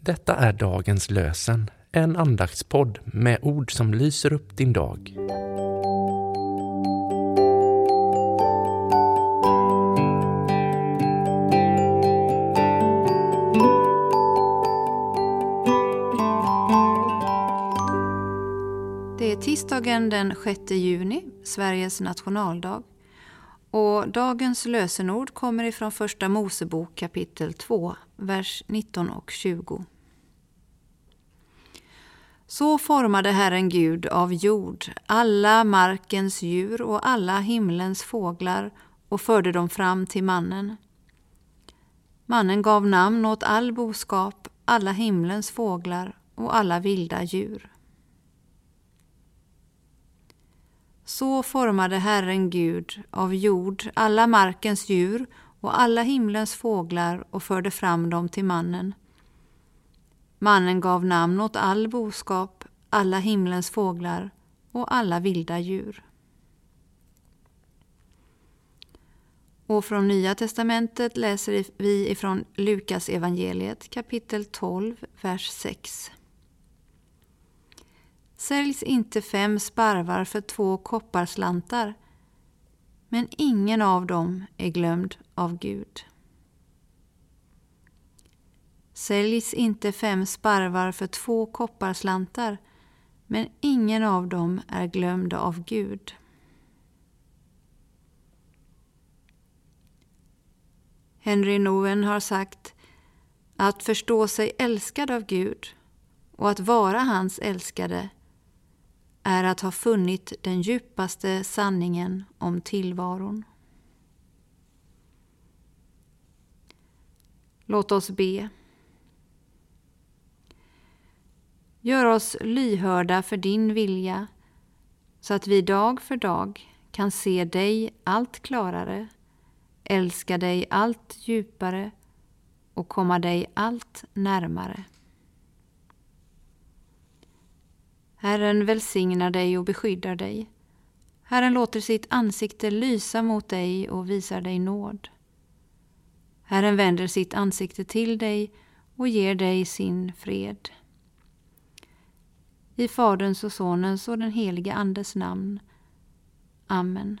Detta är dagens lösen, en andaktspodd med ord som lyser upp din dag. Det är tisdagen den 6 juni, Sveriges nationaldag. Och dagens lösenord kommer ifrån Första Mosebok kapitel 2, vers 19 och 20. Så formade Herren Gud av jord alla markens djur och alla himlens fåglar och förde dem fram till mannen. Mannen gav namn åt all boskap, alla himlens fåglar och alla vilda djur. Så formade Herren Gud av jord alla markens djur och alla himlens fåglar och förde fram dem till mannen. Mannen gav namn åt all boskap, alla himlens fåglar och alla vilda djur. Och från Nya testamentet läser vi ifrån Lukas evangeliet kapitel 12, vers 6. Säljs inte fem sparvar för två kopparslantar, men ingen av dem är glömd av Gud. Säljs inte fem sparvar för två kopparslantar, men ingen av dem är glömd av Gud. Henry Nouwen har sagt att förstå sig älskad av Gud och att vara hans älskade är att ha funnit den djupaste sanningen om tillvaron. Låt oss be. Gör oss lyhörda för din vilja så att vi dag för dag kan se dig allt klarare, älska dig allt djupare och komma dig allt närmare. Herren välsignar dig och beskyddar dig. Herren låter sitt ansikte lysa mot dig och visar dig nåd. Herren vänder sitt ansikte till dig och ger dig sin fred. I Faderns och Sonens och den helige Andes namn. Amen.